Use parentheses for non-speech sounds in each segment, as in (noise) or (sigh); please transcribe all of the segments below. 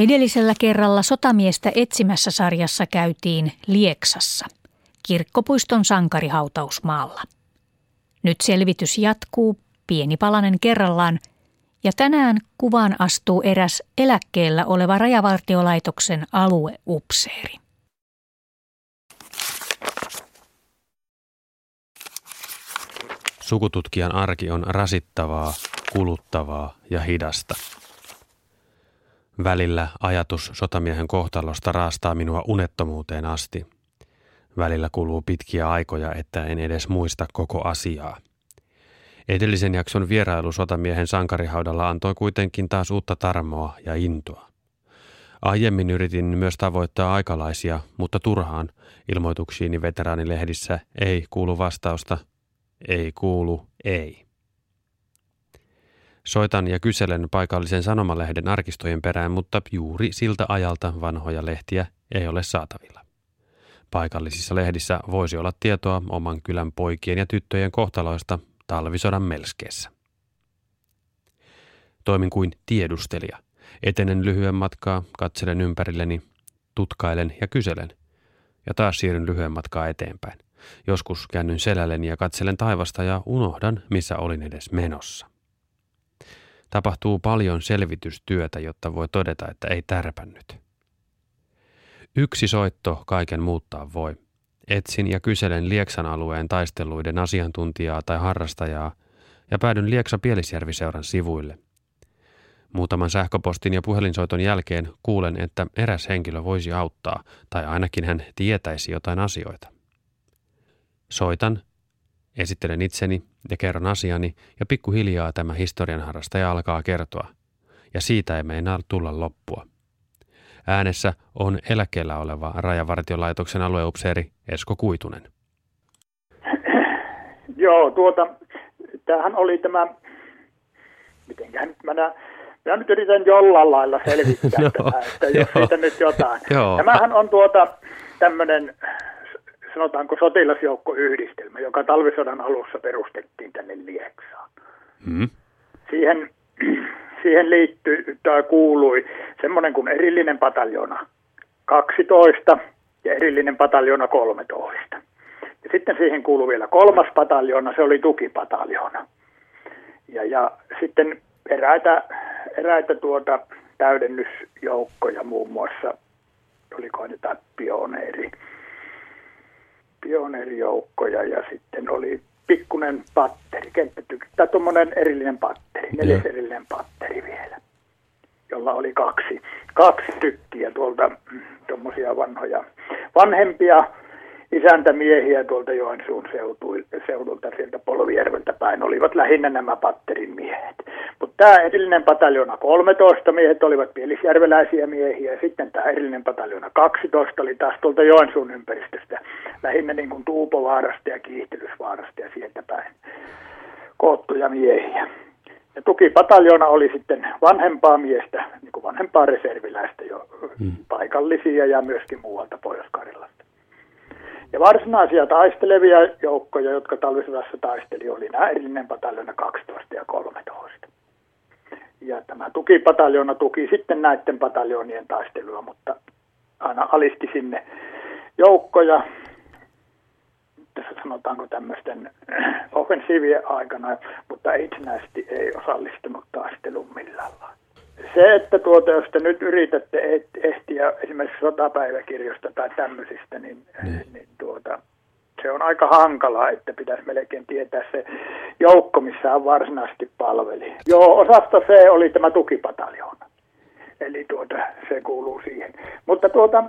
Edellisellä kerralla sotamiestä etsimässä sarjassa käytiin Lieksassa, kirkkopuiston sankarihautausmaalla. Nyt selvitys jatkuu pieni palanen kerrallaan ja tänään kuvaan astuu eräs eläkkeellä oleva rajavartiolaitoksen alueupseeri. Sukututkijan arki on rasittavaa, kuluttavaa ja hidasta. Välillä ajatus sotamiehen kohtalosta raastaa minua unettomuuteen asti. Välillä kuluu pitkiä aikoja, että en edes muista koko asiaa. Edellisen jakson vierailu sotamiehen sankarihaudalla antoi kuitenkin taas uutta tarmoa ja intoa. Aiemmin yritin myös tavoittaa aikalaisia, mutta turhaan ilmoituksiini veteraanilehdissä ei kuulu vastausta. Ei kuulu, ei. Soitan ja kyselen paikallisen sanomalehden arkistojen perään, mutta juuri siltä ajalta vanhoja lehtiä ei ole saatavilla. Paikallisissa lehdissä voisi olla tietoa oman kylän poikien ja tyttöjen kohtaloista talvisodan melskeessä. Toimin kuin tiedustelija. Etenen lyhyen matkaa, katselen ympärilleni, tutkailen ja kyselen. Ja taas siirryn lyhyen matkaa eteenpäin. Joskus käännyn selälleni ja katselen taivasta ja unohdan, missä olin edes menossa. Tapahtuu paljon selvitystyötä, jotta voi todeta, että ei tärpännyt. Yksi soitto kaiken muuttaa voi. Etsin ja kyselen Lieksan alueen taisteluiden asiantuntijaa tai harrastajaa ja päädyn Lieksa Pielisjärvi-seuran sivuille. Muutaman sähköpostin ja puhelinsoiton jälkeen kuulen, että eräs henkilö voisi auttaa, tai ainakin hän tietäisi jotain asioita. Soitan, esittelen itseni ja kerron asiani, ja pikkuhiljaa tämä historian harrastaja alkaa kertoa. Ja siitä ei meinaa tulla loppua. Äänessä on eläkkeellä oleva Rajavartiolaitoksen alueupseeri Esko Kuitunen. (clears throat) Joo, tuota, tämähän oli tämä, mitenkään mä nä, minä nyt yritän jollain lailla selvittää (laughs) no, tätä, että jos joo, siitä nyt jotain. (laughs) Joo. Tämähän on tuota tämmöinen, sanotaanko sotilasjoukkoyhdistelmä, joka talvisodan alussa perustettiin tänne Lieksaan. Hmm. Siihen (clears throat) siihen liittyi tai kuului semmoinen kuin erillinen pataljona 12 ja erillinen pataljona 13. Ja sitten siihen kuului vielä kolmas pataljona, se oli tukipataljona. Ja, ja sitten eräitä, eräitä tuota täydennysjoukkoja muun muassa, oliko jotain pioneeri, pioneerijoukkoja ja sitten oli pikkunen patteri, kenttätyk, tai tuommoinen erillinen patteri, neljäs erillinen patteri vielä, jolla oli kaksi, kaksi tykkiä tuolta tuommoisia vanhoja, vanhempia isäntämiehiä tuolta Joensuun seudulta sieltä Polvijärveltä päin olivat lähinnä nämä patterin miehet. Mutta tämä edellinen pataljona 13 miehet olivat pielisjärveläisiä miehiä ja sitten tämä edellinen pataljona 12 oli taas tuolta Joensuun ympäristöstä lähinnä niin kuin Tuupovaarasta ja Kiihtelysvaarasta ja sieltä päin koottuja miehiä. Ja tukipataljona oli sitten vanhempaa miestä, niin kuin vanhempaa reserviläistä jo hmm. paikallisia ja myöskin muualta Pohjois-Karjalasta. Ja varsinaisia taistelevia joukkoja, jotka talvisodassa taisteli, oli nämä erillinen pataljona 12 ja 13. Ja tämä tukipataljona tuki sitten näiden pataljonien taistelua, mutta aina alisti sinne joukkoja, tässä sanotaanko tämmöisten (clears throat) offensiivien aikana, mutta itsenäisesti ei osallistunut taisteluun millään lailla se, että tuota, jos te nyt yritätte ehtiä esimerkiksi sotapäiväkirjosta tai tämmöisistä, niin, niin. niin se on aika hankalaa, että pitäisi melkein tietää se joukko, missä on varsinaisesti palveli. Joo, osasto C oli tämä tukipataljoona. Eli tuota, se kuuluu siihen. Mutta tuota,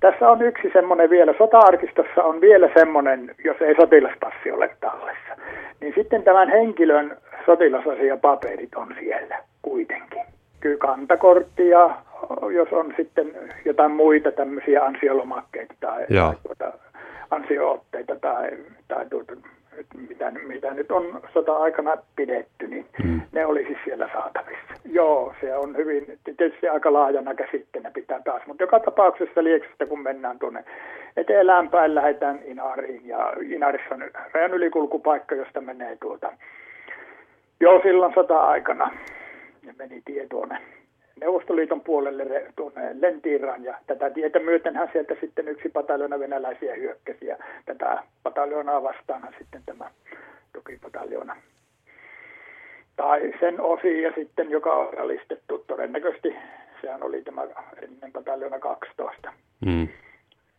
tässä on yksi semmoinen vielä, sota-arkistossa on vielä semmoinen, jos ei sotilaspassi ole tallessa, niin sitten tämän henkilön sotilasasiapaperit on siellä kuitenkin kyllä kantakortti ja jos on sitten jotain muita tämmöisiä ansiolomakkeita tai, tai tuota, ansiootteita tai, tai tuota, mitä, mitä nyt on sota-aikana pidetty, niin hmm. ne olisi siellä saatavissa. Joo, se on hyvin, tietysti aika laajana käsitteenä pitää taas, mutta joka tapauksessa Lieksasta kun mennään tuonne etelään päin, lähdetään Inariin ja Inarissa on rajan ylikulkupaikka, josta menee tuota, joo silloin sota-aikana meni tie tuonne Neuvostoliiton puolelle tuonne Lentiiraan ja tätä tietä myötenhän sieltä sitten yksi pataljona venäläisiä hyökkäsi ja tätä pataljonaa vastaanhan sitten tämä tukipataljona tai sen osia sitten, joka on alistettu todennäköisesti, sehän oli tämä ennen pataljona 12, mm.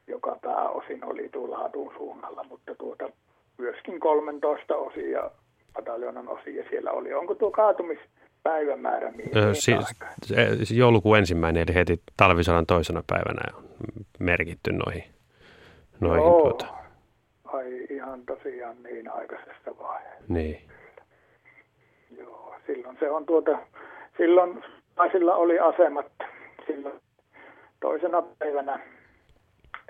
joka pääosin oli tuolla Hatun suunnalla, mutta tuota myöskin 13 osia, pataljonan osia siellä oli. Onko tuo kaatumis päivämäärä? Öö, siis, joulukuun ensimmäinen, eli heti talvisodan toisena päivänä on merkitty noihin. noihin Joo. tuota. Ai ihan tosiaan niin aikaisessa vaiheessa. Niin. Joo, silloin se on tuota, silloin naisilla oli asemat silloin toisena päivänä.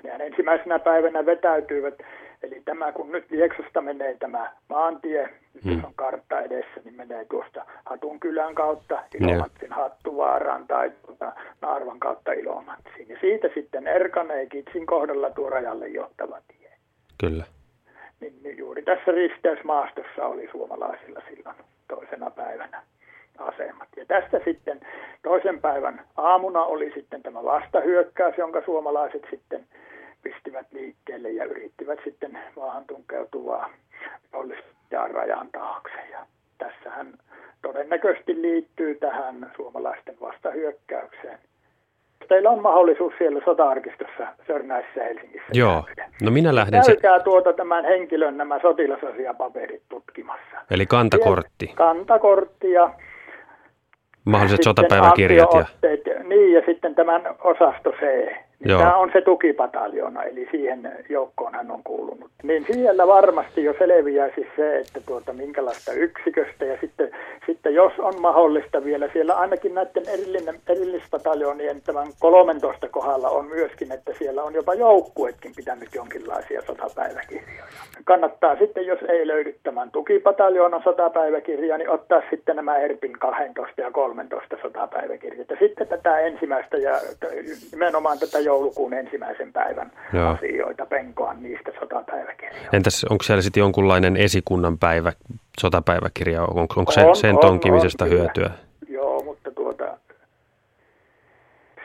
Ja ensimmäisenä päivänä vetäytyivät Eli tämä, kun nyt Lieksasta menee tämä maantie, hmm. on kartta edessä, niin menee tuosta Hatun kylän kautta Ilomatsin Hattuvaaraan tai tuota Naarvan kautta Ilomatsiin. Ja siitä sitten Erkaneen Kitsin kohdalla tuo rajalle johtava tie. Kyllä. Niin, niin juuri tässä risteysmaastossa oli suomalaisilla silloin toisena päivänä asemat. Ja tästä sitten toisen päivän aamuna oli sitten tämä vastahyökkäys, jonka suomalaiset sitten pistivät liikkeelle ja yrittivät sitten maahan tunkeutuvaa ja rajan taakse. Ja tässähän todennäköisesti liittyy tähän suomalaisten vastahyökkäykseen. Teillä on mahdollisuus siellä sota-arkistossa Sörnäisessä Helsingissä. Joo, no minä lähden... Käykää se... tuota tämän henkilön nämä sotilasasiapaperit tutkimassa. Eli kantakortti. Siellä, kantakortti ja Mahdolliset sotapäiväkirjat. Ja... Niin, ja sitten tämän osasto C. Niin tämä on se tukipataljona, eli siihen joukkoon hän on kuulunut. Niin siellä varmasti jo selviää siis se, että tuota, minkälaista yksiköstä ja sitten, sitten jos on mahdollista vielä siellä ainakin näiden erillinen, erillispataljonien tämän 13 kohdalla on myöskin, että siellä on jopa joukkuetkin pitänyt jonkinlaisia sotapäiväkirjoja. Kannattaa sitten, jos ei löydy tämän tukipataljona sotapäiväkirjaa, niin ottaa sitten nämä Erpin 12 ja 13 sotapäiväkirjat. Ja sitten tätä ensimmäistä ja nimenomaan tätä joulukuun ensimmäisen päivän Joo. asioita, penkoa niistä sotapäiväkirjoja. Entäs onko siellä sitten jonkunlainen esikunnan päivä, sotapäiväkirja, onko, onko se, on, sen on, tonkimisesta on, hyötyä? Joo, mutta tuota,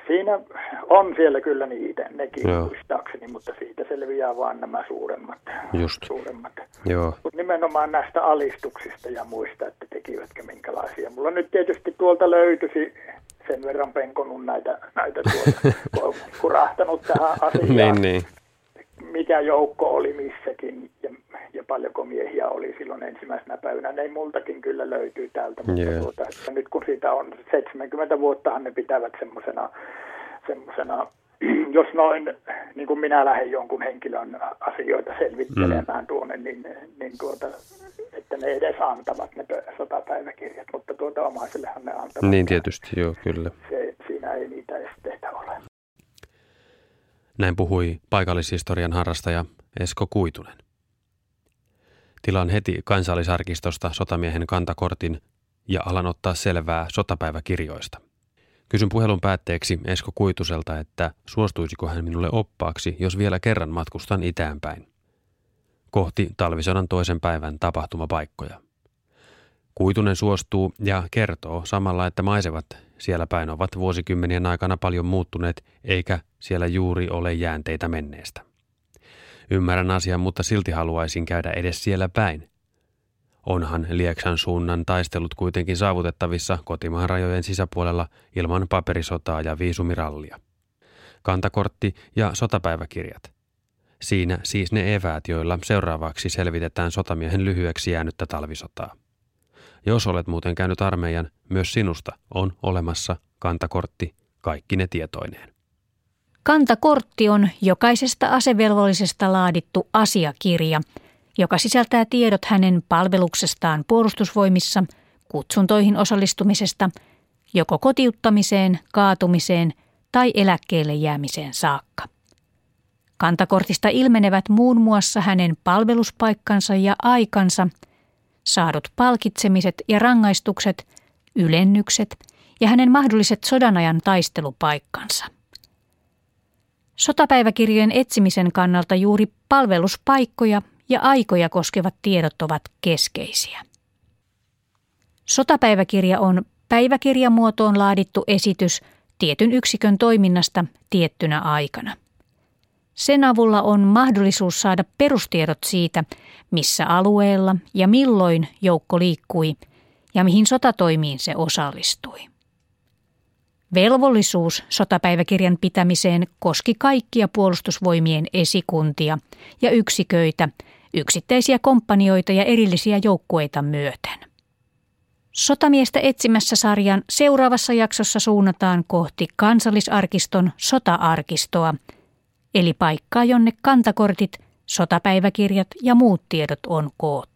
siinä on siellä kyllä niitä, nekin Joo. muistaakseni, mutta siitä selviää vain nämä suuremmat. Just. suuremmat. Joo. Mut nimenomaan näistä alistuksista ja muista, että tekivätkö minkälaisia. Mulla nyt tietysti tuolta löytyisi sen verran penkonut näitä, näitä tuota, (laughs) kurahtanut tähän asiaan. niin, niin. Mikä joukko oli missäkin ja, ja paljonko miehiä oli silloin ensimmäisenä päivänä. Ne multakin kyllä löytyy täältä, mutta yeah. tuota, että nyt kun siitä on 70 vuottahan ne pitävät semmoisena jos noin, niin kuin minä lähden jonkun henkilön asioita selvittelemään mm. tuonne, niin, niin tuota, että ne edes antavat ne sotapäiväkirjat, mutta tuota omaisellehan ne antavat. Niin tietysti, joo, kyllä. Se, siinä ei niitä esteitä ole. Näin puhui paikallishistorian harrastaja Esko Kuitunen. Tilaan heti kansallisarkistosta sotamiehen kantakortin ja alan ottaa selvää sotapäiväkirjoista. Kysyn puhelun päätteeksi Esko Kuituselta, että suostuisiko hän minulle oppaaksi, jos vielä kerran matkustan itäänpäin kohti talvisodan toisen päivän tapahtumapaikkoja. Kuitunen suostuu ja kertoo samalla, että maisevat siellä päin ovat vuosikymmenien aikana paljon muuttuneet, eikä siellä juuri ole jäänteitä menneestä. Ymmärrän asian, mutta silti haluaisin käydä edes siellä päin. Onhan Lieksan suunnan taistelut kuitenkin saavutettavissa kotimaan rajojen sisäpuolella ilman paperisotaa ja viisumirallia. Kantakortti ja sotapäiväkirjat – Siinä siis ne eväät, joilla seuraavaksi selvitetään sotamiehen lyhyeksi jäänyttä talvisotaa. Jos olet muuten käynyt armeijan, myös sinusta on olemassa kantakortti kaikki ne tietoineen. Kantakortti on jokaisesta asevelvollisesta laadittu asiakirja, joka sisältää tiedot hänen palveluksestaan puolustusvoimissa, kutsuntoihin osallistumisesta, joko kotiuttamiseen, kaatumiseen tai eläkkeelle jäämiseen saakka. Kantakortista ilmenevät muun muassa hänen palveluspaikkansa ja aikansa, saadut palkitsemiset ja rangaistukset, ylennykset ja hänen mahdolliset sodanajan taistelupaikkansa. Sotapäiväkirjojen etsimisen kannalta juuri palveluspaikkoja ja aikoja koskevat tiedot ovat keskeisiä. Sotapäiväkirja on päiväkirjamuotoon laadittu esitys tietyn yksikön toiminnasta tiettynä aikana. Sen avulla on mahdollisuus saada perustiedot siitä, missä alueella ja milloin joukko liikkui ja mihin sotatoimiin se osallistui. Velvollisuus sotapäiväkirjan pitämiseen koski kaikkia puolustusvoimien esikuntia ja yksiköitä, yksittäisiä kompanioita ja erillisiä joukkueita myöten. Sotamiestä etsimässä sarjan seuraavassa jaksossa suunnataan kohti kansallisarkiston sota-arkistoa, eli paikkaa, jonne kantakortit, sotapäiväkirjat ja muut tiedot on koottu.